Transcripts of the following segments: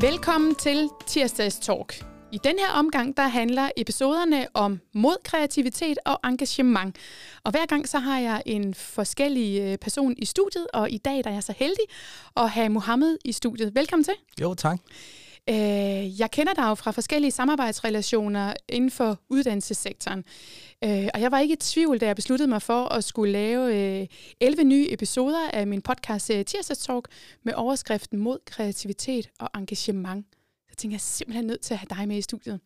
Velkommen til Tirsdags Talk. I den her omgang, der handler episoderne om mod kreativitet og engagement. Og hver gang så har jeg en forskellig øh, person i studiet, og i dag der er jeg så heldig at have Mohammed i studiet. Velkommen til. Jo, tak. Øh, jeg kender dig jo fra forskellige samarbejdsrelationer inden for uddannelsessektoren. Øh, og jeg var ikke i tvivl, da jeg besluttede mig for at skulle lave øh, 11 nye episoder af min podcast øh, Tirsdags Talk med overskriften mod kreativitet og engagement Så tænkte jeg simpelthen nødt til at have dig med i studiet.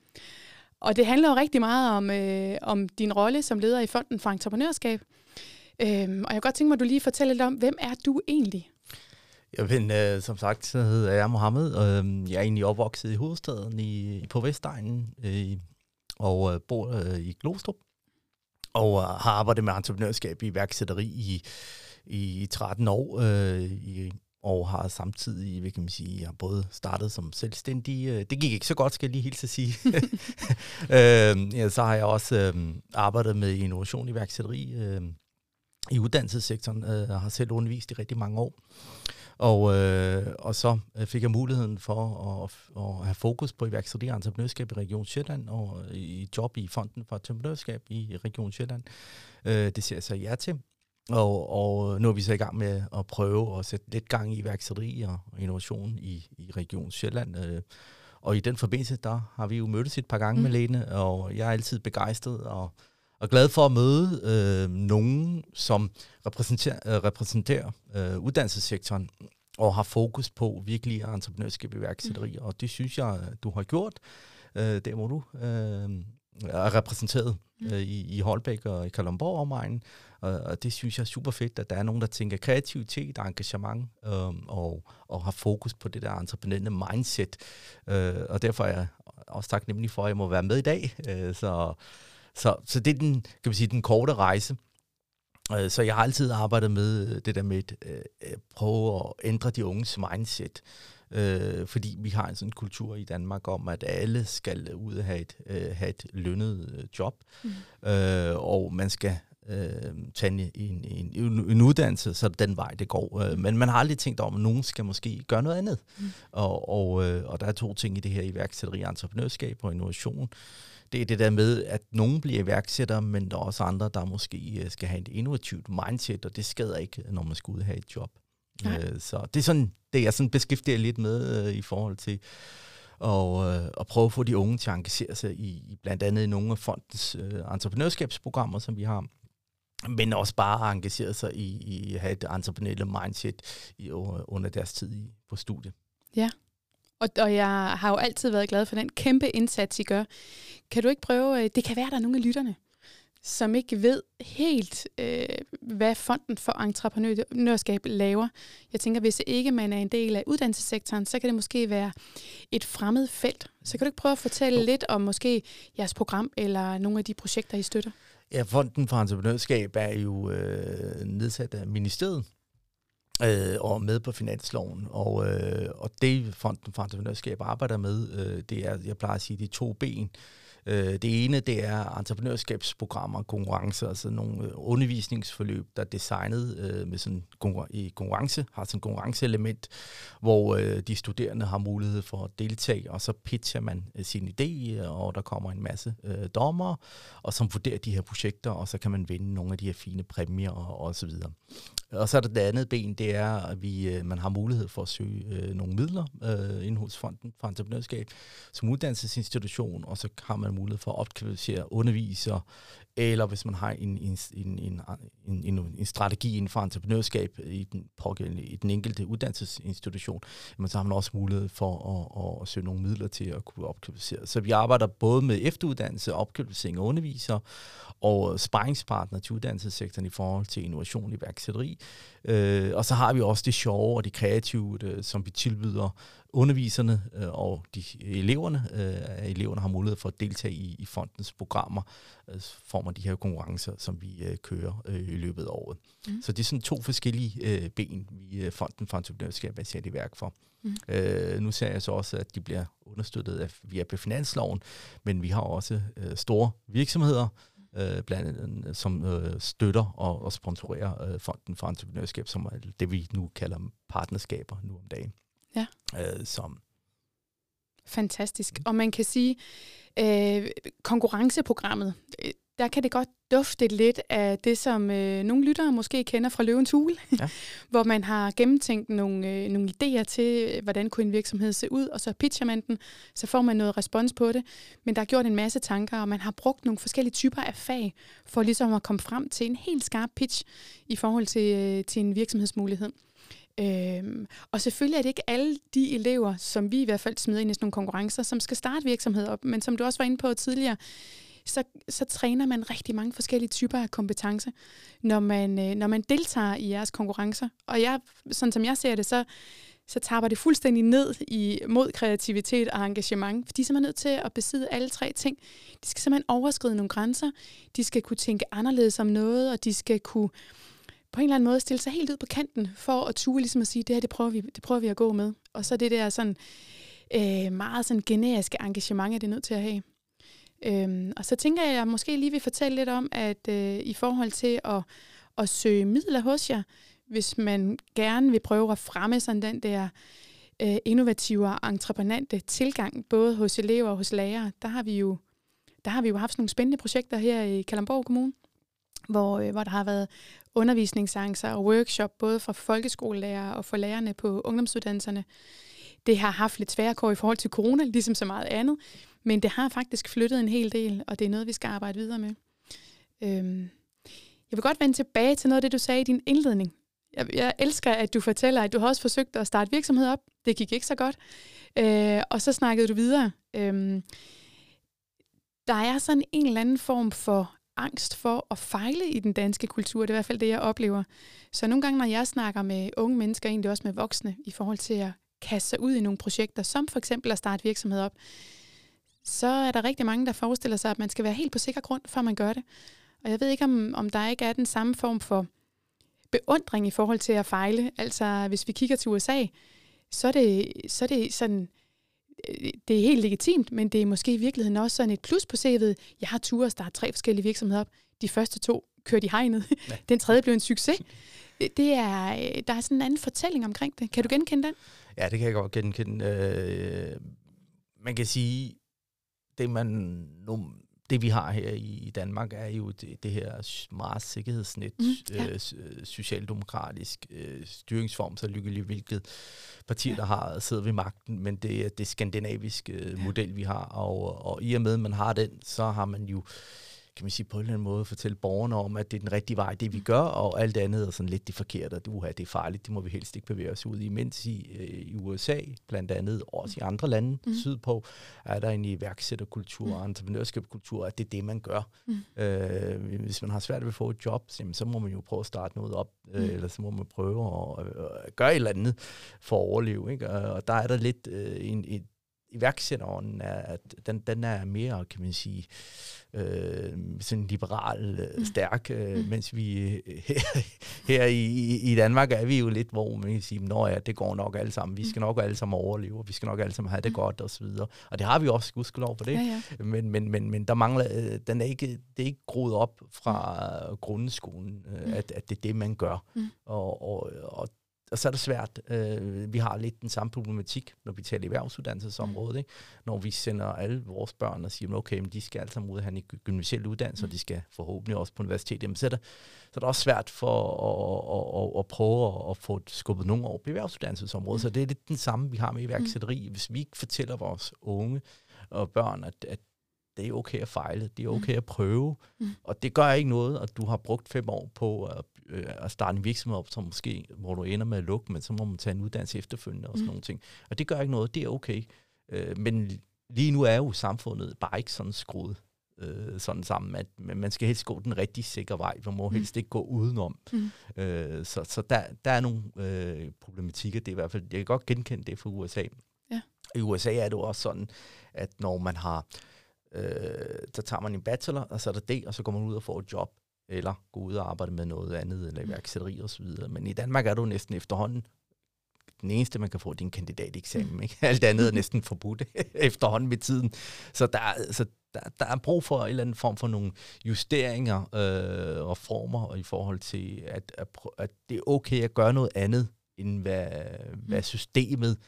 Og det handler jo rigtig meget om, øh, om din rolle som leder i Fonden for Entreprenørskab. Øhm, og jeg kan godt tænke mig, at du lige fortæller lidt om, hvem er du egentlig? Jamen, øh, som sagt, så hedder jeg Mohammed, øh, jeg er egentlig opvokset i hovedstaden i, på Vestegnen, øh, og øh, bor øh, i Glostrup, og øh, har arbejdet med entreprenørskab i iværksætteri i, i 13 år øh, i og har samtidig, hvad kan man sige, har både startet som selvstændig. Øh, det gik ikke så godt, skal jeg lige helt at sige. øh, ja, så har jeg også øh, arbejdet med innovation i værksætteri øh, i uddannelsessektoren, øh, har selv undervist i rigtig mange år. Og, øh, og så fik jeg muligheden for at, at have fokus på iværksætteri og entreprenørskab i Region Sjælland, og i job i Fonden for Entreprenørskab i Region Sjælland. Øh, det ser jeg så ja til. Og, og nu er vi så i gang med at prøve at sætte lidt gang i iværksætteri og innovation i, i Region Sjælland. Øh, og i den forbindelse, der har vi jo mødtes et par gange mm. med Lene, og jeg er altid begejstret og, og glad for at møde øh, nogen, som repræsenterer, øh, repræsenterer øh, uddannelsessektoren og har fokus på virkelig entreprenørskab iværksætteri. Mm. Og det synes jeg, du har gjort. Øh, der må du øh, er repræsenteret mm. øh, i, i Holbæk og i Kalundborg omegnen. Og, og det synes jeg er super fedt, at der er nogen, der tænker kreativitet og engagement øh, og, og har fokus på det der entreprenørende mindset. Øh, og derfor er jeg også taknemmelig for, at jeg må være med i dag. Øh, så, så, så det er den, kan man sige, den korte rejse. Øh, så jeg har altid arbejdet med det der med at øh, prøve at ændre de unges mindset. Øh, fordi vi har en sådan kultur i Danmark om, at alle skal ud og have et, øh, have et lønnet øh, job, mm. øh, og man skal øh, tage en, en, en, en uddannelse, så den vej det går. Øh, men man har aldrig tænkt om, at nogen skal måske gøre noget andet. Mm. Og, og, øh, og der er to ting i det her iværksætteri, entreprenørskab og innovation. Det er det der med, at nogen bliver iværksættere, men der er også andre, der måske øh, skal have et innovativt mindset, og det skader ikke, når man skal ud og have et job. Øh, så det er sådan, det jeg sådan beskæftiger lidt med øh, i forhold til og, øh, at prøve at få de unge til at engagere sig i, i blandt andet i nogle af fondens øh, entreprenørskabsprogrammer, som vi har men også bare engagere sig i, i at have et entreprenørielle mindset i, under deres tid i, på studiet. Ja, og, og jeg har jo altid været glad for den kæmpe indsats, I gør. Kan du ikke prøve, øh, det kan være, der er nogle af lytterne, som ikke ved helt, øh, hvad Fonden for Entreprenørskab laver. Jeg tænker, hvis ikke man er en del af uddannelsessektoren, så kan det måske være et fremmed felt. Så kan du ikke prøve at fortælle oh. lidt om måske jeres program eller nogle af de projekter, I støtter? Ja, Fonden for Entreprenørskab er jo øh, nedsat af ministeriet øh, og med på finansloven. Og, øh, og det Fonden for Entreprenørskab arbejder med, øh, det er, jeg plejer at sige, de to ben. Øh, det ene, det er entreprenørskabsprogrammer, konkurrencer, altså nogle øh, undervisningsforløb, der er designet øh, med sådan i konkurrence, har sådan et konkurrenceelement, hvor øh, de studerende har mulighed for at deltage, og så pitcher man øh, sin idé, og der kommer en masse dommer, og som vurderer de her projekter, og så kan man vinde nogle af de her fine præmier og, og så videre. Og så er der det andet ben, det er, at vi, øh, man har mulighed for at søge øh, nogle midler øh, inden hos Fonden for Entreprenørskab som uddannelsesinstitution, og så har man mulighed for at opkvalificere undervisere, eller hvis man har en, en, en, en, en, en strategi inden for entreprenørskab i den, pågældende, i den enkelte uddannelsesinstitution, så har man også mulighed for at, at søge nogle midler til at kunne opkvalificere. Så vi arbejder både med efteruddannelse, opkvalificering af undervisere, og sparringspartner til uddannelsessektoren i forhold til innovation i værksætteri. Øh, og så har vi også det sjove og det kreative, det, som vi tilbyder underviserne øh, og de eleverne. Øh, eleverne har mulighed for at deltage i, i fondens programmer, øh, form af de her konkurrencer, som vi øh, kører øh, i løbet af året. Mm. Så det er sådan to forskellige øh, ben, vi øh, Fonden for Entreprenørskab er sat i værk for. Mm. Øh, nu ser jeg så også, at de bliver understøttet af, via finansloven, men vi har også øh, store virksomheder, øh, blandt andet, som øh, støtter og, og sponsorerer øh, Fonden for Entreprenørskab, som er det, vi nu kalder partnerskaber nu om dagen. Ja. Øh, som Fantastisk. Og man kan sige, øh, konkurrenceprogrammet, øh, der kan det godt dufte lidt af det, som øh, nogle lyttere måske kender fra Løvens Hule, ja. hvor man har gennemtænkt nogle, øh, nogle idéer til, hvordan kunne en virksomhed se ud, og så pitcher man den, så får man noget respons på det. Men der er gjort en masse tanker, og man har brugt nogle forskellige typer af fag, for ligesom at komme frem til en helt skarp pitch i forhold til, øh, til en virksomhedsmulighed. Øhm, og selvfølgelig er det ikke alle de elever, som vi i hvert fald smider ind i sådan nogle konkurrencer, som skal starte virksomheder op, men som du også var inde på tidligere, så, så træner man rigtig mange forskellige typer af kompetencer, når man, øh, når man deltager i jeres konkurrencer. Og jeg, sådan som jeg ser det, så, så taber det fuldstændig ned i mod kreativitet og engagement. For de er simpelthen nødt til at besidde alle tre ting. De skal simpelthen overskride nogle grænser, de skal kunne tænke anderledes om noget, og de skal kunne på en eller anden måde stille sig helt ud på kanten for at ture ligesom at sige, det her det prøver vi, det prøver vi at gå med. Og så det der sådan øh, meget sådan generiske engagement, er det nødt til at have. Øhm, og så tænker jeg, at jeg måske lige vil fortælle lidt om, at øh, i forhold til at, at søge midler hos jer, hvis man gerne vil prøve at fremme sådan den der øh, innovative og entreprenante tilgang, både hos elever og hos lærere, der har vi jo, der har vi jo haft nogle spændende projekter her i Kalamborg Kommune, hvor, øh, hvor der har været undervisningsseancer og workshop, både for folkeskolelærere og for lærerne på ungdomsuddannelserne. Det har haft lidt svære kår i forhold til corona, ligesom så meget andet, men det har faktisk flyttet en hel del, og det er noget, vi skal arbejde videre med. Øhm. Jeg vil godt vende tilbage til noget af det, du sagde i din indledning. Jeg, jeg elsker, at du fortæller, at du har også forsøgt at starte virksomhed op. Det gik ikke så godt. Øh, og så snakkede du videre. Øhm. Der er sådan en eller anden form for angst for at fejle i den danske kultur. Det er i hvert fald det, jeg oplever. Så nogle gange, når jeg snakker med unge mennesker, egentlig også med voksne, i forhold til at kaste sig ud i nogle projekter, som for eksempel at starte virksomhed op, så er der rigtig mange, der forestiller sig, at man skal være helt på sikker grund, før man gør det. Og jeg ved ikke, om, om der ikke er den samme form for beundring i forhold til at fejle. Altså, hvis vi kigger til USA, så er det, så er det sådan, øh, det er helt legitimt, men det er måske i virkeligheden også sådan et plus på CV'et. Jeg har tur at starte tre forskellige virksomheder op. De første to kørte i hegnet. Ja. Den tredje blev en succes. Det er, øh, der er sådan en anden fortælling omkring det. Kan du genkende den? Ja, det kan jeg godt genkende. Øh, man kan sige, det, man nu, det vi har her i Danmark, er jo det, det her meget sikkerhedsnet, mm, ja. øh, socialdemokratisk øh, styringsform, så lykkelig hvilket parti, ja. der har siddet ved magten, men det er det skandinaviske øh, ja. model, vi har, og, og i og med, at man har den, så har man jo kan man sige, på en eller anden måde fortælle borgerne om, at det er den rigtige vej, det vi mm. gør, og alt andet er sådan lidt det forkerte, at uha, det er farligt, det må vi helst ikke bevæge os ud i. Mens i, øh, i USA, blandt andet, og også i andre lande mm. sydpå, er der en iværksætterkultur mm. og entreprenørskabskultur, at det er det, man gør. Mm. Øh, hvis man har svært ved at få et job, så må man jo prøve at starte noget op, øh, mm. eller så må man prøve at, at gøre et eller andet for at overleve. Ikke? Og der er der lidt øh, en, et iværksætteren er, at den, den er mere, kan man sige, øh, sådan liberal, øh, mm. stærk, øh, mm. mens vi her, her i, i Danmark er vi jo lidt, hvor man kan sige, at ja, det går nok alle sammen, vi mm. skal nok alle sammen overleve, og vi skal nok alle sammen have det mm. godt, og så videre. Og det har vi også, gudskelov for det, ja, ja. Men, men, men, men der mangler, øh, den er ikke, det er ikke groet op fra grundskolen, mm. at, at det er det, man gør. Mm. Og, og, og og så er det svært. Øh, vi har lidt den samme problematik, når vi taler erhvervsuddannelsesområdet. Ikke? Når vi sender alle vores børn og siger, okay, men de skal alle sammen ud og have en gymnasiel uddannelse, mm. og de skal forhåbentlig også på universitetet. Jamen, så, er det, så er det også svært for at, at, at, at prøve at få skubbet nogle år på erhvervsuddannelsesområdet. Mm. Så det er lidt den samme, vi har med iværksætteri. Mm. Hvis vi ikke fortæller vores unge og børn, at, at det er okay at fejle, det er okay mm. at prøve, mm. og det gør ikke noget, at du har brugt fem år på at øh, at starte en virksomhed op, som måske, hvor du ender med at lukke, men så må man tage en uddannelse efterfølgende og sådan mm. nogle ting. Og det gør ikke noget, det er okay. Øh, men lige nu er jo samfundet bare ikke sådan skruet øh, sådan sammen, at man skal helst gå den rigtig sikre vej, man må mm. helst ikke gå udenom. Mm. Øh, så så der, der er nogle øh, problematikker, det er i hvert fald, jeg kan godt genkende det fra USA. Ja. I USA er det jo også sådan, at når man har, øh, så tager man en bachelor, og så er der det, og så går man ud og får et job eller gå ud og arbejde med noget andet, eller mm. iværksætteri osv. Men i Danmark er du næsten efterhånden den eneste, man kan få, din kandidateksamen. Mm. Ikke? Alt andet er næsten forbudt efterhånden med tiden. Så der, så der, der er brug for en eller anden form for nogle justeringer øh, og former i forhold til, at, at, at det er okay at gøre noget andet, end hvad, hvad mm. systemet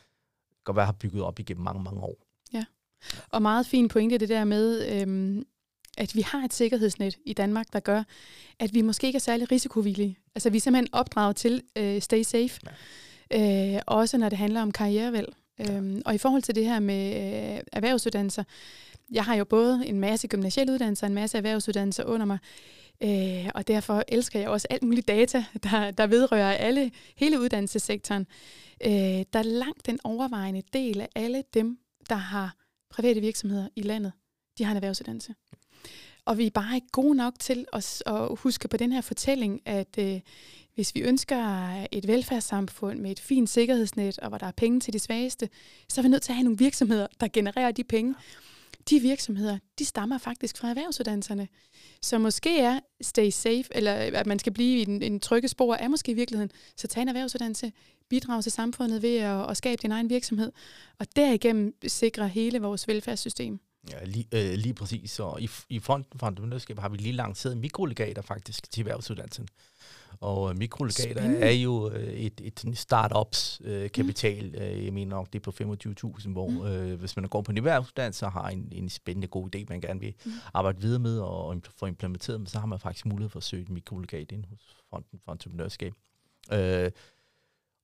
godt være har bygget op igennem mange, mange år. Ja. Og meget fin pointe det der med, øhm, at vi har et sikkerhedsnet i Danmark, der gør, at vi måske ikke er særlig risikovillige. Altså vi er simpelthen opdraget til øh, stay safe, ja. øh, også når det handler om karrierevalg. Ja. Øhm, og i forhold til det her med øh, erhvervsuddannelser, jeg har jo både en masse gymnasielle uddannelser og en masse erhvervsuddannelser under mig, øh, og derfor elsker jeg også alt muligt data, der, der vedrører alle, hele uddannelsessektoren. Øh, der er langt den overvejende del af alle dem, der har private virksomheder i landet, de har en erhvervsuddannelse. Og vi er bare ikke gode nok til at, at huske på den her fortælling, at øh, hvis vi ønsker et velfærdssamfund med et fint sikkerhedsnet, og hvor der er penge til de svageste, så er vi nødt til at have nogle virksomheder, der genererer de penge. De virksomheder, de stammer faktisk fra erhvervsuddannelserne. Så måske er stay safe, eller at man skal blive i en, en trygge spor, er måske i virkeligheden, så tag en erhvervsuddannelse, bidrag til samfundet ved at, at skabe din egen virksomhed, og derigennem sikre hele vores velfærdssystem. Ja, lige, øh, lige præcis. Og i, i Fonden for Entreprenørskab har vi lige lanceret mikrolegater faktisk til erhvervsuddannelsen. Og øh, mikrolegater Spændende. er jo øh, et, et startups øh, kapital. Mm. Øh, jeg mener nok, det er på 25.000, hvor mm. øh, hvis man går på en erhvervsuddannelse og har en, en spændende god idé, man gerne vil mm. arbejde videre med og få implementeret, så har man faktisk mulighed for at søge et mikrolegat ind hos Fonden for Entreprenørskab. Øh,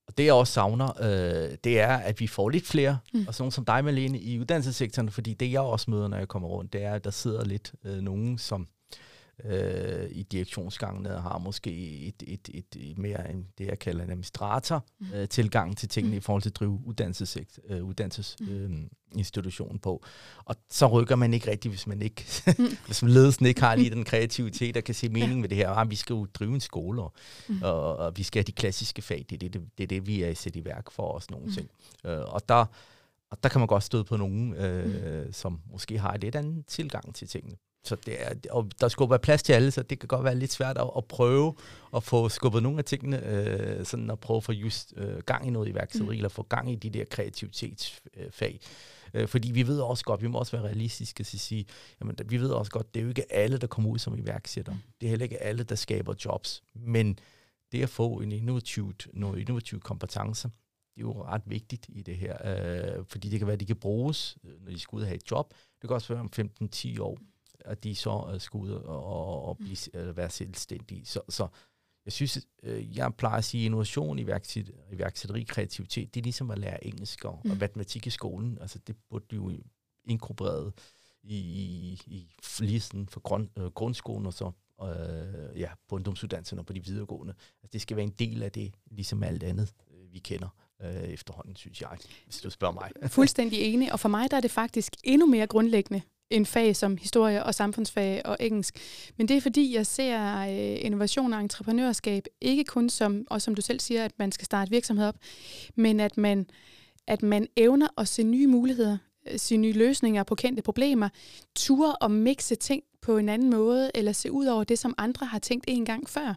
og det jeg også savner, øh, det er, at vi får lidt flere, mm. og sådan som dig, Malene, i uddannelsessektoren, fordi det jeg også møder, når jeg kommer rundt, det er, at der sidder lidt øh, nogen, som øh, i direktionsgangene har måske et, et, et, et mere en, det, jeg kalder en administrator mm. øh, tilgang til tingene mm. i forhold til at drive uddannelsessektor, øh, uddannelsesinstitutionen mm. øh, på. Og så rykker man ikke rigtigt, hvis man ikke, mm. hvis ledelsen ikke har lige den kreativitet, der kan se mening med det her. Ah, vi skal jo drive en skole, og, mm. og, og vi skal have de klassiske fag. Det er det, det, det, er det vi er sat i værk for os nogensinde. Mm. Øh, og der og der kan man godt støde på nogen, øh, mm. som måske har et lidt andet tilgang til tingene. Så det er, og der skulle være plads til alle, så det kan godt være lidt svært at, at prøve at få skubbet nogle af tingene, øh, sådan at prøve at få just øh, gang i noget iværksætteri, mm. eller få gang i de der kreativitetsfag. Øh, fordi vi ved også godt, vi må også være realistiske og sige, jamen vi ved også godt, det er jo ikke alle, der kommer ud som iværksætter. Mm. Det er heller ikke alle, der skaber jobs. Men det at få en innovativ, nogle innovative kompetencer, det er jo ret vigtigt i det her, øh, fordi det kan være, at de kan bruges, øh, når de skal ud og have et job. Det kan også være om 15-10 år at de så skal ud og, og blive, uh, være selvstændige. Så, så jeg synes, uh, jeg plejer at sige, innovation, iværksæt, iværksætteri, kreativitet, det er ligesom at lære engelsk og, mm. og matematik i skolen. Altså det burde du jo inkorporeret i, i, i lige sådan for grund, uh, grundskolen og så uh, ja, på ungdomsuddannelserne og på de videregående. Altså det skal være en del af det, ligesom alt andet, uh, vi kender uh, efterhånden, synes jeg, hvis du spørger mig. Fuldstændig enig, og for mig der er det faktisk endnu mere grundlæggende, en fag som historie og samfundsfag og engelsk. Men det er fordi, jeg ser øh, innovation og entreprenørskab ikke kun som, og som du selv siger, at man skal starte virksomhed op, men at man, at man evner at se nye muligheder, øh, se nye løsninger på kendte problemer, ture og mixe ting på en anden måde, eller se ud over det, som andre har tænkt en gang før.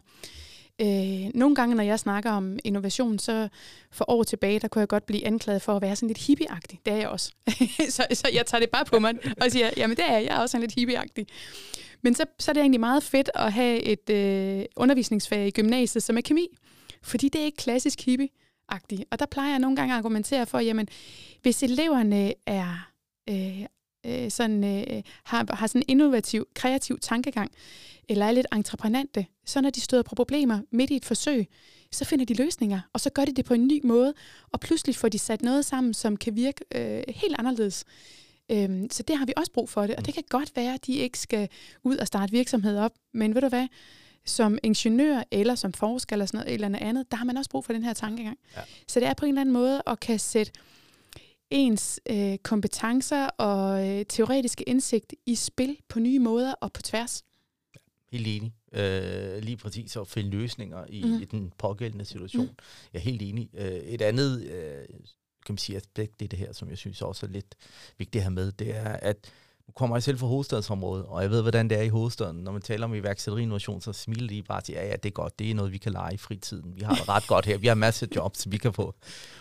Øh, nogle gange, når jeg snakker om innovation, så for år tilbage, der kunne jeg godt blive anklaget for at være sådan lidt hippieagtig. Det er jeg også. så, så jeg tager det bare på mig og siger, jamen det er jeg, jeg er også sådan lidt hippieagtig. Men så, så er det egentlig meget fedt at have et øh, undervisningsfag i gymnasiet, som er kemi. Fordi det er ikke klassisk hippieagtigt. Og der plejer jeg nogle gange at argumentere for, jamen hvis eleverne er øh, øh, sådan, øh, har, har sådan en innovativ, kreativ tankegang, eller er lidt entreprenante, så når de støder på problemer midt i et forsøg, så finder de løsninger, og så gør de det på en ny måde, og pludselig får de sat noget sammen, som kan virke øh, helt anderledes. Øhm, så det har vi også brug for det, og det kan godt være, at de ikke skal ud og starte virksomhed op, men ved du hvad, som ingeniør eller som forsker eller sådan noget eller andet, der har man også brug for den her tankegang. Ja. Så det er på en eller anden måde at kan sætte ens øh, kompetencer og øh, teoretiske indsigt i spil på nye måder og på tværs. Helt enig. Øh, lige præcis at finde løsninger i, mm. i den pågældende situation. Mm. Jeg er helt enig. Øh, et andet øh, kan man sige, aspekt, det er det her, som jeg synes også er lidt vigtigt at have med, det er, at nu kommer jeg selv fra hovedstadsområdet, og jeg ved, hvordan det er i hovedstaden. Når man taler om iværksætteri innovation, så smiler de bare til, ja, ja, det er godt, det er noget, vi kan lege i fritiden. Vi har det ret godt her, vi har masser af jobs, vi kan få.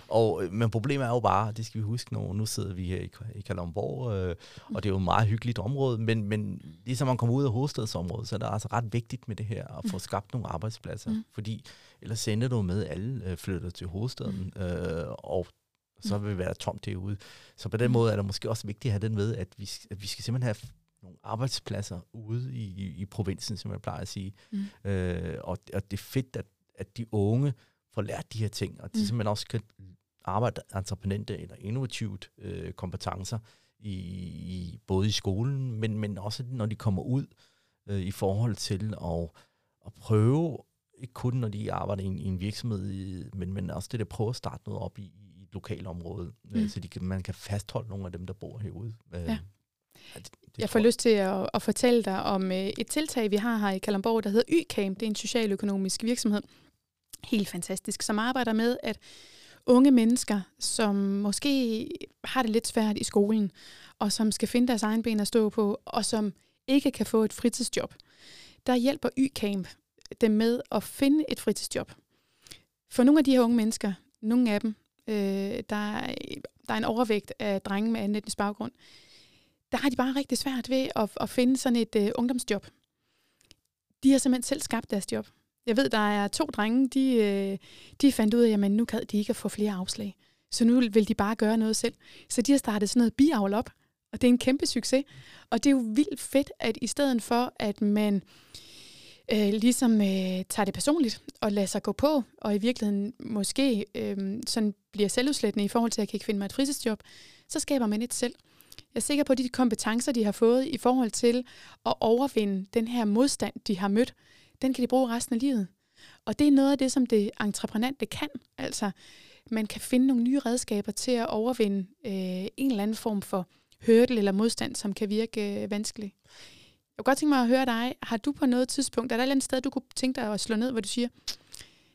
Og, øh, men problemet er jo bare, det skal vi huske, når nu sidder vi her i, i Kalundborg, øh, og det er jo et meget hyggeligt område, men, men ligesom man kommer ud af hovedstadsområdet, så er det altså ret vigtigt med det her, at få mm. skabt nogle arbejdspladser, mm. fordi ellers sender du med, alle øh, flytter til hovedstaden, mm. øh, og så vil være tomt derude. Så på den mm. måde er det måske også vigtigt at have den med, at vi, at vi skal simpelthen have nogle arbejdspladser ude i, i, i provinsen, som jeg plejer at sige. Mm. Øh, og, og det er fedt, at, at de unge får lært de her ting, og de mm. simpelthen også kan arbejde entreprenante eller innovativt øh, kompetencer i, i både i skolen, men, men også når de kommer ud øh, i forhold til at, at prøve, ikke kun når de arbejder i en, i en virksomhed, men, men også det der prøve at starte noget op i, lokalområde, øh, mm. så de kan, man kan fastholde nogle af dem, der bor herude. Øh, ja. Det, det jeg får lyst til at, at fortælle dig om øh, et tiltag, vi har her i Kalamborg, der hedder YCAM. Det er en socialøkonomisk virksomhed. Helt fantastisk, som arbejder med, at unge mennesker, som måske har det lidt svært i skolen, og som skal finde deres egen ben at stå på, og som ikke kan få et fritidsjob, der hjælper YCamp dem med at finde et fritidsjob. For nogle af de her unge mennesker, nogle af dem, øh, der, er, der er en overvægt af drenge med anden etnisk baggrund, der har de bare rigtig svært ved at, at finde sådan et øh, ungdomsjob. De har simpelthen selv skabt deres job. Jeg ved, der er to drenge, de, øh, de fandt ud af, at nu kan de ikke få flere afslag. Så nu vil de bare gøre noget selv. Så de har startet sådan noget biavl op, og det er en kæmpe succes. Og det er jo vildt fedt, at i stedet for, at man øh, ligesom øh, tager det personligt og lader sig gå på, og i virkeligheden måske øh, sådan bliver selvudslættende i forhold til, at jeg kan ikke finde mig et fritidsjob, så skaber man et selv. Jeg er sikker på, at de kompetencer, de har fået i forhold til at overvinde den her modstand, de har mødt, den kan de bruge resten af livet. Og det er noget af det, som det entreprenante kan. Altså, man kan finde nogle nye redskaber til at overvinde øh, en eller anden form for hurdle eller modstand, som kan virke øh, vanskelig. Jeg kunne godt tænke mig at høre dig. Har du på noget tidspunkt, er der et eller andet sted, du kunne tænke dig at slå ned, hvor du siger,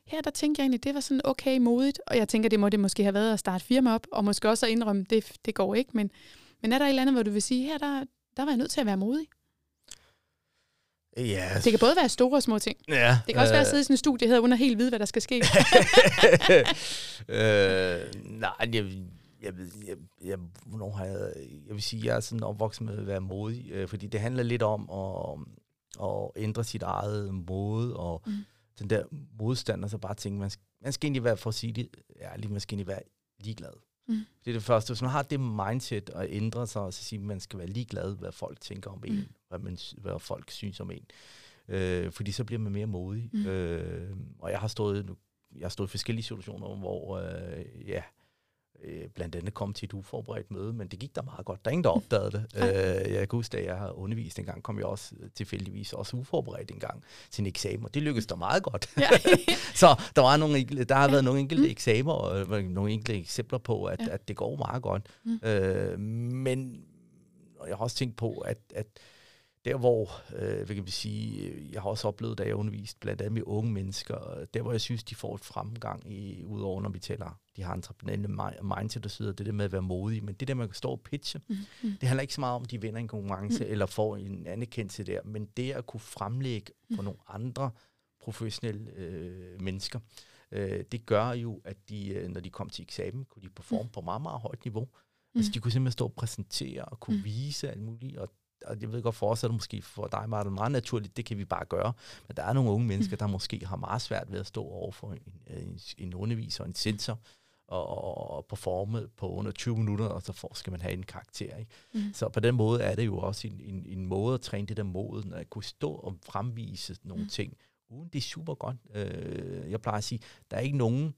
her der tænker jeg egentlig, det var sådan okay modigt, og jeg tænker, det må det måske have været at starte firma op, og måske også at indrømme, det, det går ikke, men, men er der et eller andet, hvor du vil sige, her der, der var jeg nødt til at være modig? Ja. Det kan både være store og små ting. Ja, det kan også øh, være at sidde i sådan en studie her, uden at helt vide, hvad der skal ske. øh, nej, jeg, jeg, jeg, jeg, hvornår har jeg, jeg vil sige, jeg er sådan opvokset med at være modig, øh, fordi det handler lidt om at, at ændre sit eget måde, og mm. Den der modstand, og så bare tænke, man, man skal egentlig være, for at sige det ærligt, man skal egentlig være ligeglad. Mm. Det er det første. Hvis man har det mindset at ændre sig, og så sige, at man skal være ligeglad, hvad folk tænker om en, mm. hvad, man, hvad folk synes om en. Øh, fordi så bliver man mere modig. Mm. Øh, og jeg har stået, jeg har stået i forskellige situationer, hvor øh, ja, øh, blandt andet kom til et uforberedt møde, men det gik da meget godt. Der er ingen, der opdagede det. øh, jeg kan huske, da jeg har undervist en gang, kom jeg også tilfældigvis også uforberedt en gang til en eksamen, og det lykkedes da meget godt. Ja. så der, var nogle, der har været nogle enkelte mm. eksamener, og nogle enkelte eksempler på, at, ja. at det går meget godt. Mm. Øh, men jeg har også tænkt på, at, at der hvor, øh, hvad kan vi sige, jeg har også oplevet, da jeg undervist blandt andet med unge mennesker, der hvor jeg synes, de får et fremgang, i, udover når vi taler, de har entreprenante mindset og så videre, det der med at være modige, men det der med at stå og pitche, mm-hmm. det handler ikke så meget om, at de vinder en konkurrence mm. eller får en anerkendelse der, men det at kunne fremlægge mm. for nogle andre professionelle øh, mennesker, øh, det gør jo, at de, øh, når de kom til eksamen, kunne de performe mm. på meget, meget højt niveau. Mm. Altså de kunne simpelthen stå og præsentere og kunne mm. vise alt muligt, og og jeg ved godt for os, det måske for dig meget, meget naturligt, det kan vi bare gøre. Men der er nogle unge mennesker, der måske har meget svært ved at stå over for en, en, en underviser, en sensor, og, og performe på under 20 minutter, og så får, skal man have en karakter. Ikke? Mm. Så på den måde er det jo også en, en, en måde at træne det der mod, at kunne stå og fremvise nogle mm. ting, uden det er super godt. Øh, jeg plejer at sige, der er ikke nogen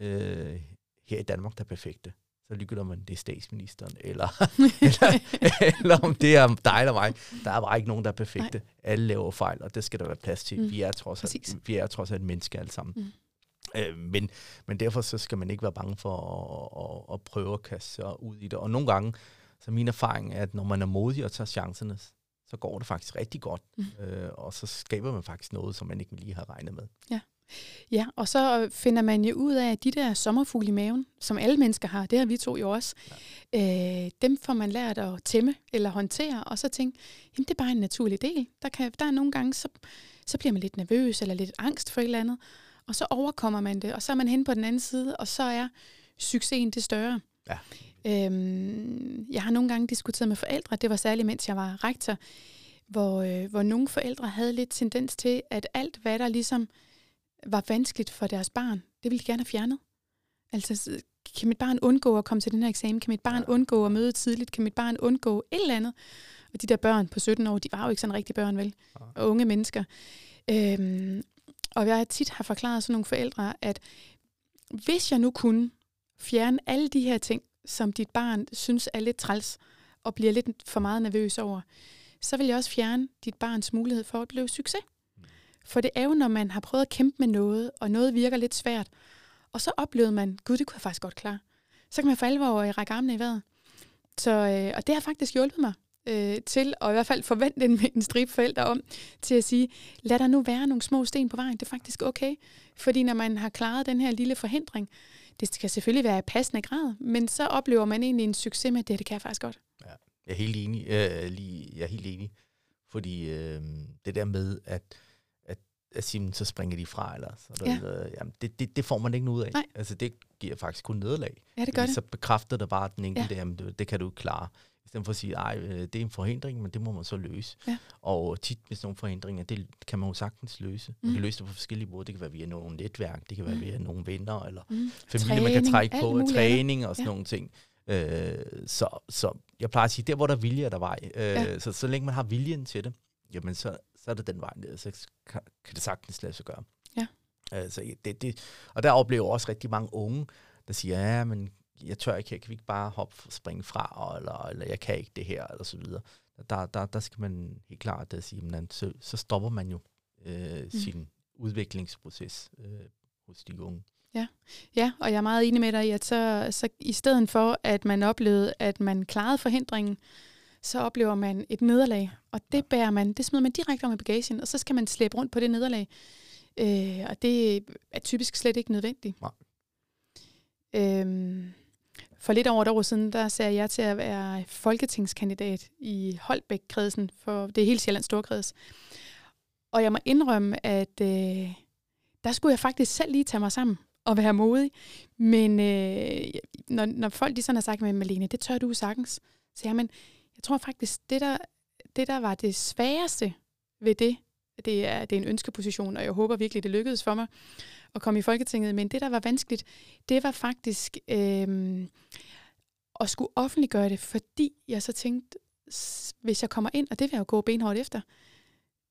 øh, her i Danmark, der er perfekte så ligegyldigt om det er statsministeren, eller, eller, eller om det er dig eller mig. Der er bare ikke nogen, der er perfekte. Nej. Alle laver fejl, og det skal der være plads til. Mm. Vi, er trods alt, vi er trods alt mennesker alle sammen. Mm. Øh, men, men derfor så skal man ikke være bange for at, at, at prøve at kaste sig ud i det. Og nogle gange, så min erfaring er, at når man er modig og tager chancerne, så går det faktisk rigtig godt. Mm. Øh, og så skaber man faktisk noget, som man ikke lige har regnet med. Ja. Ja, og så finder man jo ud af, at de der sommerfugle i maven, som alle mennesker har, det har vi to jo også, ja. øh, dem får man lært at tæmme eller håndtere, og så tænke, jamen det er bare en naturlig del. Der, kan, der er nogle gange, så, så bliver man lidt nervøs eller lidt angst for et eller andet, og så overkommer man det, og så er man hen på den anden side, og så er succesen det større. Ja. Øhm, jeg har nogle gange diskuteret med forældre, det var særligt mens jeg var rektor, hvor, øh, hvor nogle forældre havde lidt tendens til, at alt hvad der ligesom var vanskeligt for deres barn, det ville de gerne have fjernet. Altså kan mit barn undgå at komme til den her eksamen? Kan mit barn ja. undgå at møde tidligt? Kan mit barn undgå et eller andet? Og de der børn på 17 år, de var jo ikke sådan rigtige børn, vel? Ja. Og unge mennesker. Øhm, og jeg tit har forklaret sådan nogle forældre, at hvis jeg nu kunne fjerne alle de her ting, som dit barn synes er lidt træls, og bliver lidt for meget nervøs over, så vil jeg også fjerne dit barns mulighed for at blive succes. For det er jo, når man har prøvet at kæmpe med noget, og noget virker lidt svært, og så oplevede man, gud, det kunne jeg faktisk godt klare. Så kan man for alvor øh, række armene i vejret. Så, øh, og det har faktisk hjulpet mig øh, til, og i hvert fald forvente en, en stribe forældre om, til at sige, lad der nu være nogle små sten på vejen, det er faktisk okay. Fordi når man har klaret den her lille forhindring, det skal selvfølgelig være i passende grad, men så oplever man egentlig en succes med det, det kan jeg faktisk godt. Ja, jeg er helt enig. Øh, lige, jeg er helt enig. Fordi øh, det der med, at at sige, så springer de fra, eller så ja. jamen, det, det, det får man ikke noget af. Nej. Altså, det giver faktisk kun nederlag. Ja, det gør det. Så bekræfter det bare den enkelte, ja. jamen, det, det kan du klare. I stedet for at sige, ej, øh, det er en forhindring, men det må man så løse. Ja. Og tit med sådan nogle forhindringer, det kan man jo sagtens løse. Man mm. kan løse det på forskellige måder. Det kan være via nogle netværk, det kan være mm. via nogle venner, eller mm. familie, træning, man kan trække på, træning og sådan ja. nogle ting. Øh, så, så jeg plejer at sige, der hvor der er vilje, er der vej. Øh, ja. så, så længe man har viljen til det, jamen så, så er det den vej ned, så kan, kan det sagtens lade sig gøre. Ja. Altså, det, det, og der oplever også rigtig mange unge, der siger, ja, men jeg tør ikke, jeg kan vi ikke bare hoppe springe fra, eller, eller jeg kan ikke det her, eller så videre. Der, der, der skal man helt klart at sige, men så, så stopper man jo øh, mm. sin udviklingsproces øh, hos de unge. Ja. ja, og jeg er meget enig med dig i, at så, så i stedet for, at man oplevede, at man klarede forhindringen, så oplever man et nederlag, og det bærer man, det smider man direkte om i bagagen, og så skal man slæbe rundt på det nederlag. Øh, og det er typisk slet ikke nødvendigt. Nej. Øhm, for lidt over et år siden, der sagde jeg til at være folketingskandidat i Holbæk-kredsen, for det er helt Sjællands Storkreds. Og jeg må indrømme, at øh, der skulle jeg faktisk selv lige tage mig sammen og være modig. Men øh, når, når folk de sådan har sagt med Malene, det tør du sagtens, så jeg, men jeg tror faktisk, det der, det der var det sværeste ved det, det er, det er en ønskeposition, og jeg håber virkelig, det lykkedes for mig at komme i Folketinget. Men det, der var vanskeligt, det var faktisk øh, at skulle offentliggøre det, fordi jeg så tænkte, hvis jeg kommer ind, og det vil jeg jo gå benhårdt efter,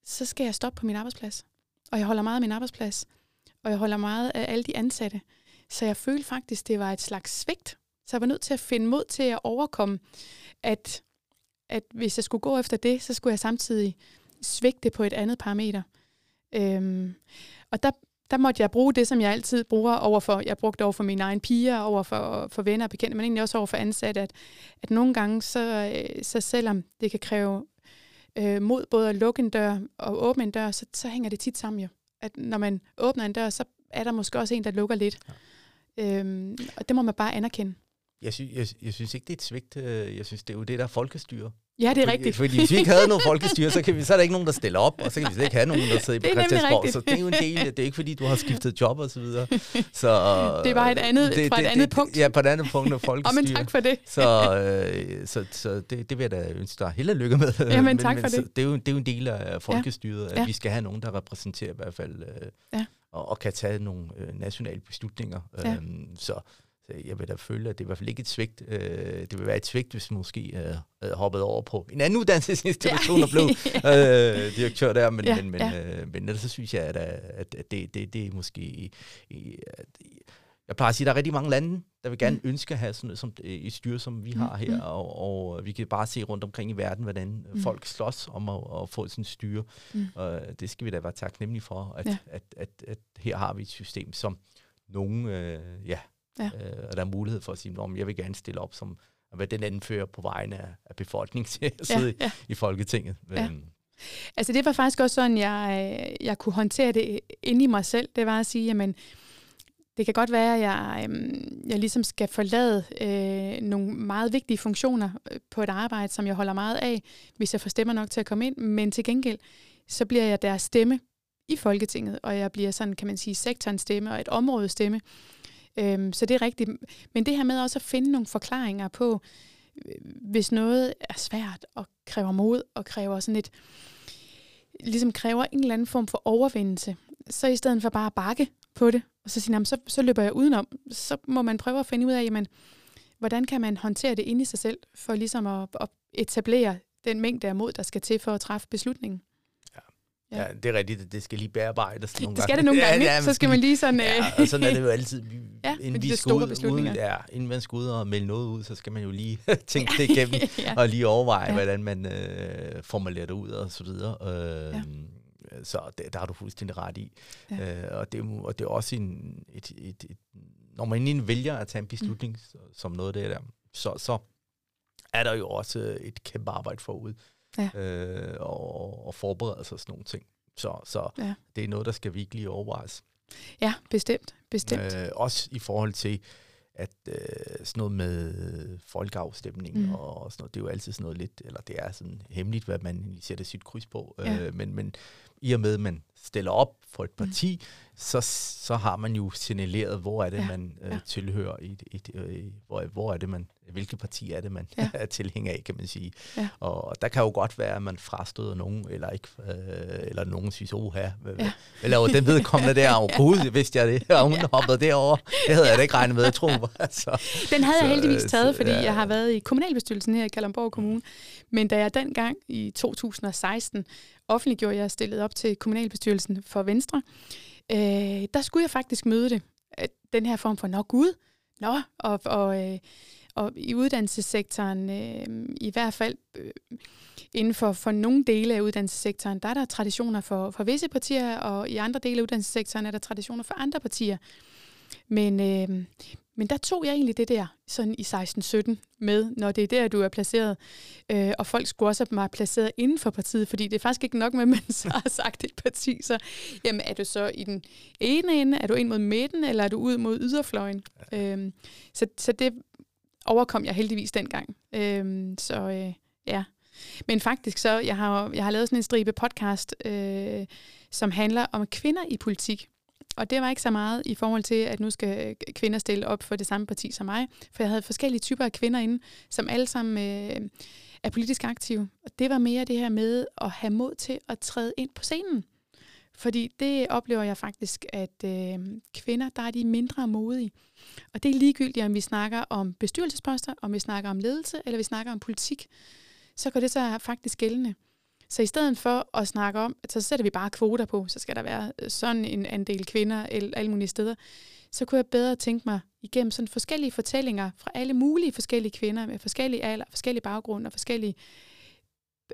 så skal jeg stoppe på min arbejdsplads. Og jeg holder meget af min arbejdsplads, og jeg holder meget af alle de ansatte. Så jeg følte faktisk, det var et slags svigt. Så jeg var nødt til at finde mod til at overkomme, at at hvis jeg skulle gå efter det, så skulle jeg samtidig svigte på et andet parameter. Øhm, og der, der måtte jeg bruge det, som jeg altid bruger overfor, jeg brugte over for mine egne piger, over for, for venner og bekendte, men egentlig også over for ansatte, at, at nogle gange, så, øh, så selvom det kan kræve øh, mod både at lukke en dør og åbne en dør, så, så hænger det tit sammen jo. At når man åbner en dør, så er der måske også en, der lukker lidt. Ja. Øhm, og det må man bare anerkende. Jeg, sy- jeg, jeg synes ikke, det er et svigt. Øh, jeg synes, det er jo det, der er folkestyre. Ja, det er fordi, rigtigt. Fordi hvis vi ikke havde noget folkestyre, så, kan vi, så er der ikke nogen, der stiller op, og så kan vi slet ikke have nogen, der sidder på Christiansborg. Så det er jo en del, det er ikke fordi, du har skiftet job og så videre. Så, det er bare et andet, det, fra et det, andet det, punkt. Ja, på et andet punkt af folkestyre. oh, men tak for det. så øh, så, så det, det vil jeg da ønske dig held og lykke med. Ja, men tak men, for men, det. det, er jo, det er jo en del af folkestyret, ja. at ja. vi skal have nogen, der repræsenterer i hvert fald, øh, ja. og, og kan tage nogle øh, nationale beslutninger. Ja. Øhm, så jeg vil da føle, at det er i hvert fald ikke et svigt. Øh, det vil være et svigt, hvis måske øh, hoppet over på en anden uddannelsesinstitution ja. og blev øh, direktør der. Men, ja, men, men, ja. øh, men ellers så synes jeg, at, at det, det, det er måske... At, jeg plejer at sige, at der er rigtig mange lande, der vil gerne mm. ønske at have sådan noget som et styre, som vi har her, mm. og, og vi kan bare se rundt omkring i verden, hvordan mm. folk slås om at, at få sådan et styre. Mm. Og det skal vi da være taknemmelige for, at, ja. at, at, at her har vi et system, som nogen øh, ja, Ja. Øh, og der er mulighed for at sige, at jeg vil gerne stille op som at være den anden fører på vegne af, af befolkningen til at sidde ja, ja. I, i Folketinget. Ja. Men, altså det var faktisk også sådan, jeg, jeg kunne håndtere det inde i mig selv. Det var at sige, jamen, det kan godt være, at jeg, øhm, jeg ligesom skal forlade øh, nogle meget vigtige funktioner øh, på et arbejde, som jeg holder meget af, hvis jeg får stemmer nok til at komme ind. Men til gengæld, så bliver jeg deres stemme i Folketinget, og jeg bliver sådan, kan man sige, sektorens stemme og et områdes stemme. Øhm, så det er rigtigt. Men det her med også at finde nogle forklaringer på, øh, hvis noget er svært og kræver mod og kræver sådan et, ligesom kræver en eller anden form for overvindelse, så i stedet for bare at bakke på det, og så sige, så, så løber jeg udenom, så må man prøve at finde ud af, jamen, hvordan kan man håndtere det inde i sig selv, for ligesom at, at etablere den mængde af mod, der skal til for at træffe beslutningen. Ja. ja, det er rigtigt. Det skal lige bearbejdes nogle det skal det nogle gange, ja, ja, så skal man lige sådan... Ja, og sådan er det jo altid. ja, inden, vi skal ud, ja, inden man skal ud og melde noget ud, så skal man jo lige tænke det igennem, ja. og lige overveje, ja. hvordan man øh, formulerer det ud og så videre. Øh, ja. Så det, der har du fuldstændig ret i. Ja. Øh, og, det, og det er også en, et, et, et, når man egentlig vælger at tage en beslutning mm. som noget af det der, så, så er der jo også et kæmpe arbejde forud ja. øh, og, og forberede sig sådan nogle ting. Så, så ja. det er noget, der skal virkelig overvejes. Ja, bestemt. bestemt. Øh, også i forhold til, at øh, sådan noget med folkeafstemning mm. og sådan noget, det er jo altid sådan noget lidt, eller det er sådan hemmeligt, hvad man sætter sit kryds på. Ja. Øh, men, men i og med, at man stiller op for et mm. parti, mm. Så, så har man jo signaleret, hvor er det, ja. man øh, ja. tilhører, i et, et, øh, hvor, hvor er det, man, hvilket parti er det, man ja. er tilhænger af, kan man sige. Ja. Og der kan jo godt være, at man frastøder nogen, eller ikke, øh, eller nogen siger, oha, ja. hvad laver den vedkommende der? Og gud, vidste jeg det, og hun ja. hoppede derover. Det havde jeg da ikke regnet med, at tro. Altså. Den havde så, jeg heldigvis taget, fordi ja. jeg har været i kommunalbestyrelsen her i Kalundborg Kommune. Men da jeg dengang i 2016 offentliggjorde, jeg stillet op til kommunalbestyrelsen for Venstre, øh, der skulle jeg faktisk møde det. Øh, den her form for, nå gud, nå, og, og, øh, og i uddannelsessektoren, øh, i hvert fald øh, inden for, for nogle dele af uddannelsessektoren, der er der traditioner for, for visse partier, og i andre dele af uddannelsessektoren er der traditioner for andre partier. Men, øh, men der tog jeg egentlig det der sådan i 16-17 med, når det er der, du er placeret. Øh, og folk skulle også have mig placeret inden for partiet, fordi det er faktisk ikke nok med, at man så har sagt et parti. Så jamen, er du så i den ene ende, er du ind mod midten, eller er du ud mod yderfløjen? Ja. Øh, så, så det overkom jeg heldigvis dengang. Øh, så øh, ja. Men faktisk så, jeg har, jeg har lavet sådan en stribe podcast, øh, som handler om kvinder i politik. Og det var ikke så meget i forhold til, at nu skal øh, kvinder stille op for det samme parti som mig. For jeg havde forskellige typer af kvinder inde, som alle sammen øh, er politisk aktive. Og det var mere det her med at have mod til at træde ind på scenen. Fordi det oplever jeg faktisk, at øh, kvinder, der er de mindre modige. Og det er ligegyldigt, om vi snakker om bestyrelsesposter, om vi snakker om ledelse, eller vi snakker om politik. Så går det så faktisk gældende. Så i stedet for at snakke om, så sætter vi bare kvoter på, så skal der være øh, sådan en andel kvinder alle mulige steder, så kunne jeg bedre tænke mig igennem sådan forskellige fortællinger fra alle mulige forskellige kvinder med forskellige alder, forskellige baggrunde og forskellige,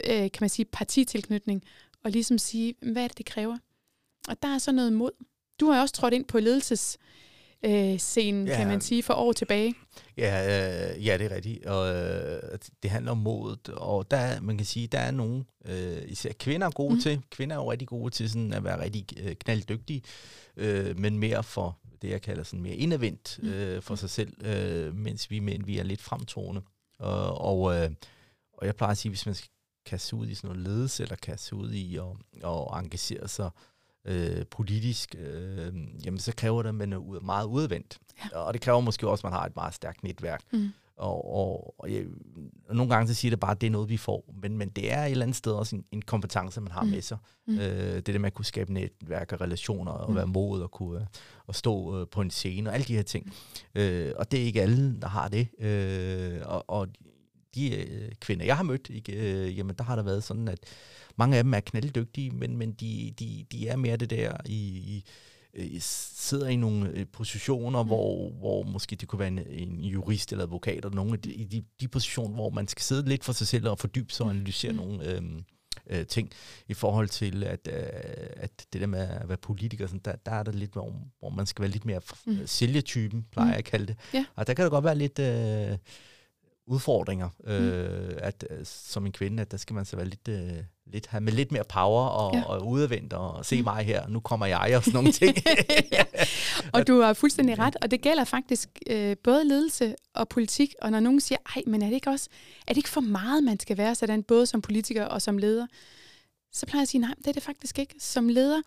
øh, kan man sige, partitilknytning, og ligesom sige, hvad er det, det kræver? Og der er så noget mod. Du har også trådt ind på ledelses øh, scenen, ja, kan man sige, for år tilbage. Ja, øh, ja det er rigtigt. Og øh, det handler om modet, og der, man kan sige, der er nogen, øh, især kvinder er gode mm. til. Kvinder er jo rigtig gode til sådan at være rigtig øh, knalddygtige, øh, men mere for det, jeg kalder sådan mere indadvendt mm. øh, for sig selv, øh, mens vi mænd, vi er lidt fremtående. Og, og, øh, og jeg plejer at sige, hvis man skal kaste ud i sådan noget ledelse, eller kaste ud i at, at engagere sig øh, politisk, øh, jamen så kræver det, at man er meget udvendt. Ja. Og det kræver måske også, at man har et meget stærkt netværk. Mm. Og, og, og, jeg, og nogle gange så siger det bare, at det er noget, vi får. Men, men det er et eller andet sted også en, en kompetence, man har mm. med sig. Mm. Øh, det der med at kunne skabe netværk og relationer, og mm. være mod og kunne og stå øh, på en scene, og alle de her ting. Øh, og det er ikke alle, der har det. Øh, og, og de øh, kvinder, jeg har mødt, ikke, øh, jamen der har der været sådan, at mange af dem er knalddygtige, men, men de, de, de er mere det der i, i sidder i nogle øh, positioner, mm. hvor, hvor måske det kunne være en, en jurist eller advokat, eller nogle af de, i de, de positioner, hvor man skal sidde lidt for sig selv og fordybe sig og analysere mm. nogle øhm, øh, ting i forhold til, at, øh, at det der med at være politiker, sådan, der, der er der lidt, hvor, hvor man skal være lidt mere mm. sælgertypen, plejer mm. jeg at kalde det. Ja. Og der kan det godt være lidt... Øh, udfordringer, øh, mm. at øh, som en kvinde, at der skal man så være lidt, øh, lidt have med lidt mere power og, ja. og udadvendt og se mm. mig her, nu kommer jeg og sådan nogle ting. ja. Og du har fuldstændig ret, og det gælder faktisk øh, både ledelse og politik, og når nogen siger, ej, men er det ikke også, er det ikke for meget, man skal være sådan, både som politiker og som leder, så plejer jeg at sige, nej, det er det faktisk ikke. Som leder,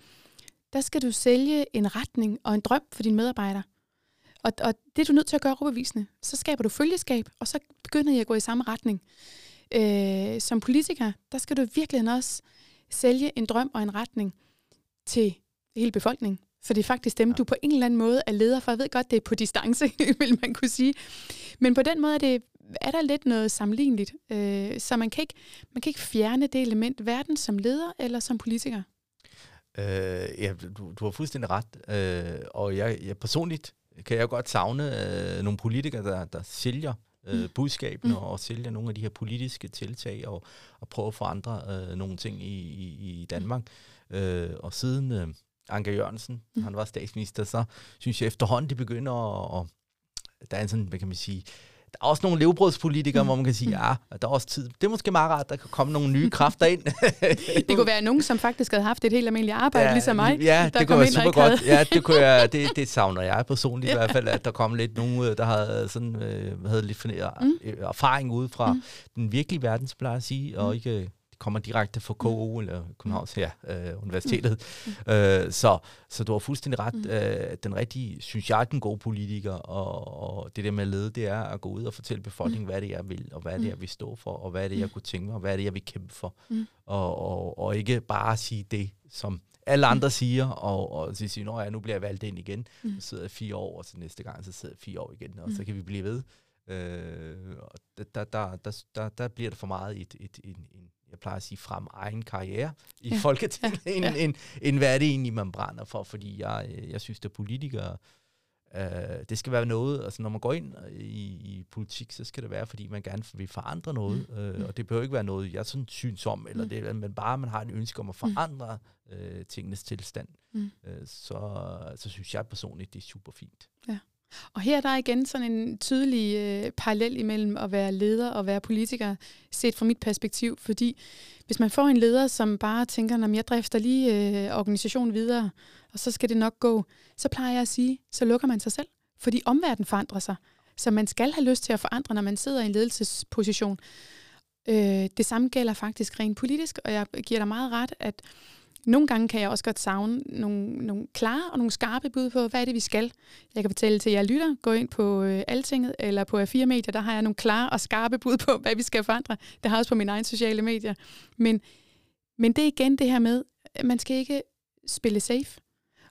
der skal du sælge en retning og en drøm for dine medarbejdere. Og, og det er du nødt til at gøre overbevisende. Så skaber du følgeskab, og så begynder I at gå i samme retning. Øh, som politiker, der skal du virkelig også sælge en drøm og en retning til hele befolkningen. For det er faktisk dem, ja. du på en eller anden måde er leder for. Jeg ved godt, det er på distance, vil man kunne sige. Men på den måde er, det, er der lidt noget sammenligneligt. Øh, så man kan, ikke, man kan ikke fjerne det element, hverken som leder eller som politiker. Øh, ja, du, du har fuldstændig ret. Øh, og jeg, jeg personligt kan jeg godt savne øh, nogle politikere, der, der sælger øh, mm. budskabene mm. og sælger nogle af de her politiske tiltag og, og prøve at forandre øh, nogle ting i, i, i Danmark. Øh, og siden øh, Anker Jørgensen, mm. han var statsminister, så synes jeg efterhånden, det begynder at, at der er en sådan, hvad kan man sige, der er også nogle levebrødspolitikere, hvor man kan sige, mm. ja, der er også tid. Det er måske meget rart, der kan komme nogle nye kræfter ind. det kunne være nogen, som faktisk havde haft et helt almindeligt arbejde, ja, ligesom mig. Ja, det kunne være super godt. Ja, det, kunne jeg, det, det savner jeg personligt ja. i hvert fald, at der kom lidt nogen, øh, der havde, sådan, øh, havde lidt mm. erfaring ude fra mm. den virkelige verden, plejer at sige, og mm. ikke kommer direkte fra KU mm. eller Københavns her, øh, Universitetet. Mm. Øh, så, så du har fuldstændig ret. Mm. Øh, den rigtige, synes jeg, den gode politiker, og, og det der med at lede, det er at gå ud og fortælle befolkningen, mm. hvad det er, jeg vil, og hvad det er, jeg vil stå for, og hvad det er, jeg kunne tænke mig, og hvad det er, jeg vil kæmpe for. Mm. Og, og, og ikke bare sige det, som alle andre mm. siger, og, og så siger, at ja, nu bliver jeg valgt ind igen, mm. så sidder jeg fire år, og så næste gang, så sidder jeg fire år igen, og mm. så kan vi blive ved. Øh, og der, der, der, der, der bliver det for meget et, et, en, en, jeg plejer at sige, frem egen karriere i ja. Folketinget, ja. end, ja. End, end hvad er det egentlig, man brænder for, fordi jeg, jeg synes, at politikere, øh, det skal være noget, altså når man går ind i, i politik, så skal det være, fordi man gerne vil forandre noget, mm. øh, og det behøver ikke være noget, jeg sådan synes om, eller mm. det, men bare man har en ønske om at mm. forandre øh, tingenes tilstand, mm. øh, så, så synes jeg personligt, det er super fint. Ja. Og her der er igen sådan en tydelig øh, parallel imellem at være leder og være politiker, set fra mit perspektiv, fordi hvis man får en leder, som bare tænker, at jeg drifter lige øh, organisationen videre, og så skal det nok gå, så plejer jeg at sige, så lukker man sig selv, fordi omverdenen forandrer sig. Så man skal have lyst til at forandre, når man sidder i en ledelsesposition. Øh, det samme gælder faktisk rent politisk, og jeg giver dig meget ret, at nogle gange kan jeg også godt savne nogle, nogle klare og nogle skarpe bud på, hvad er det, vi skal. Jeg kan fortælle til jer lytter, gå ind på øh, Altinget eller på A4 Medier, der har jeg nogle klare og skarpe bud på, hvad vi skal forandre. Det har jeg også på mine egne sociale medier. Men, men det er igen det her med, at man skal ikke spille safe.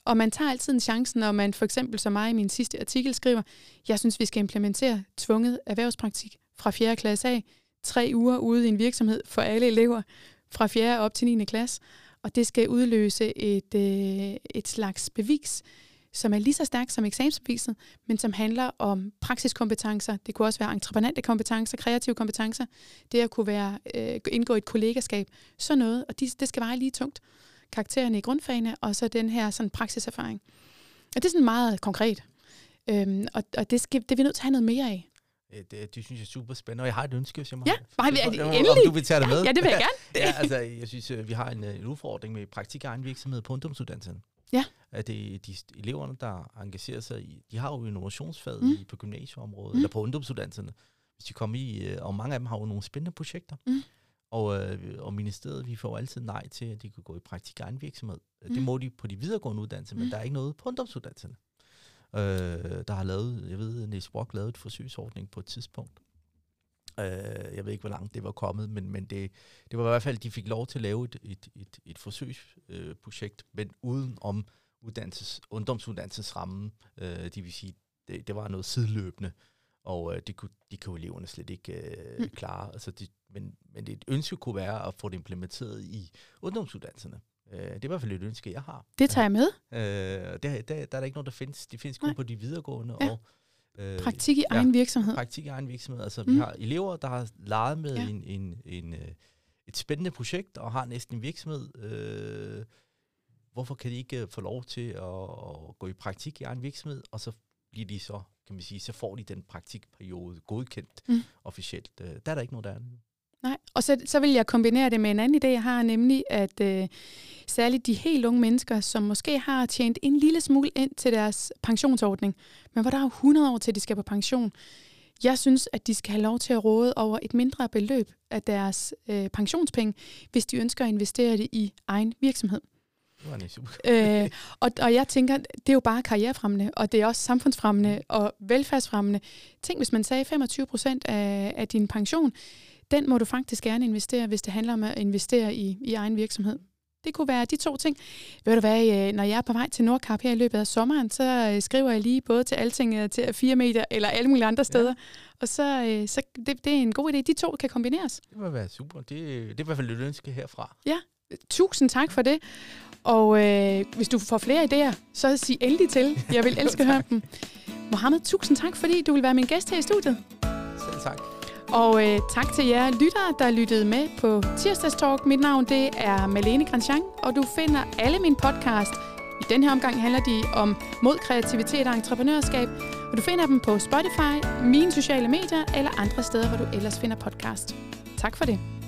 Og man tager altid en chance, når man for eksempel som mig i min sidste artikel skriver, jeg synes, vi skal implementere tvunget erhvervspraktik fra 4. klasse af, tre uger ude i en virksomhed for alle elever, fra 4. op til 9. klasse og det skal udløse et, øh, et slags bevis, som er lige så stærkt som eksamensbeviset, men som handler om praksiskompetencer. Det kunne også være entreprenante kompetencer, kreative kompetencer. Det at kunne være, øh, indgå i et kollegaskab. Sådan noget, og de, det skal være lige tungt. Karaktererne i grundfagene, og så den her sådan, praksiserfaring. Og det er sådan meget konkret. Øhm, og og det, skal, det er vi nødt til at have noget mere af. Det, det synes jeg er super spændende, og jeg har et ønske, hvis jeg må Ja, bare, endelig. Om du vil tage det med. Ja, ja det vil jeg gerne. ja, altså, jeg synes, øh, vi har en, øh, en udfordring med praktik egen virksomhed på ungdomsuddannelsen. Ja. At det, de eleverne, der engagerer sig i, de har jo innovationsfaget mm. på gymnasieområdet, mm. eller på ungdomsuddannelserne, hvis de kommer i, øh, og mange af dem har jo nogle spændende projekter. Mm. Og, og ministeriet, vi får altid nej til, at de kan gå i praktik egen virksomhed. Mm. Det må de på de videregående uddannelser, mm. men der er ikke noget på ungdomsuddannelserne øh, der har lavet, jeg ved, Niels Brock lavede et forsøgsordning på et tidspunkt. Øh, jeg ved ikke, hvor langt det var kommet, men, men det, det var i hvert fald, de fik lov til at lave et, et, et, et forsøgsprojekt, øh, men uden om uddannelses, ungdomsuddannelsesrammen. Øh, det vil sige, det, det var noget sideløbende, og øh, det kunne, de kunne eleverne slet ikke øh, mm. klare. Altså det, men, men det ønske kunne være at få det implementeret i ungdomsuddannelserne. Øh, det er i hvert fald et ønske, jeg har. Det tager jeg med. Øh, der, der, der er der ikke noget, der findes. De findes kun på de videregående. Ja. Og, øh, praktik i ja, egen virksomhed. Praktik i egen virksomhed. Altså, mm. vi har elever, der har leget med ja. en, en, en, øh, et spændende projekt, og har næsten en virksomhed. Øh, hvorfor kan de ikke få lov til at, at gå i praktik i egen virksomhed, og så bliver de så, kan man sige, så får de den praktikperiode godkendt mm. officielt. Øh, der er der ikke noget, der er Nej, og så, så vil jeg kombinere det med en anden idé, jeg har, nemlig at øh, særligt de helt unge mennesker, som måske har tjent en lille smule ind til deres pensionsordning, men hvor der er 100 år til, de skal på pension. Jeg synes, at de skal have lov til at råde over et mindre beløb af deres øh, pensionspenge, hvis de ønsker at investere det i egen virksomhed. øh, og, og jeg tænker, det er jo bare karrierefremmende, og det er også samfundsfremmende og velfærdsfremmende. Tænk, hvis man sagde 25 procent af, af din pension, den må du faktisk gerne investere, hvis det handler om at investere i, i egen virksomhed. Det kunne være de to ting. Ved du hvad, øh, når jeg er på vej til Nordkap her i løbet af sommeren, så øh, skriver jeg lige både til Alting, til 4 meter eller alle mulige andre steder. Ja. Og så, øh, så det, det er en god idé. De to kan kombineres. Det må være super. Det, det er i hvert fald et ønske herfra. Ja, tusind tak for det. Og øh, hvis du får flere idéer, så sig endelig til. Jeg vil elske at høre dem. Mohammed, tusind tak, fordi du vil være min gæst her i studiet. Selv tak. Og øh, tak til jer lyttere, der lyttede med på Tirsdagstalk. Mit navn det er Malene Grandjean, og du finder alle mine podcast. I den her omgang handler de om mod kreativitet og entreprenørskab, og du finder dem på Spotify, mine sociale medier eller andre steder, hvor du ellers finder podcast. Tak for det.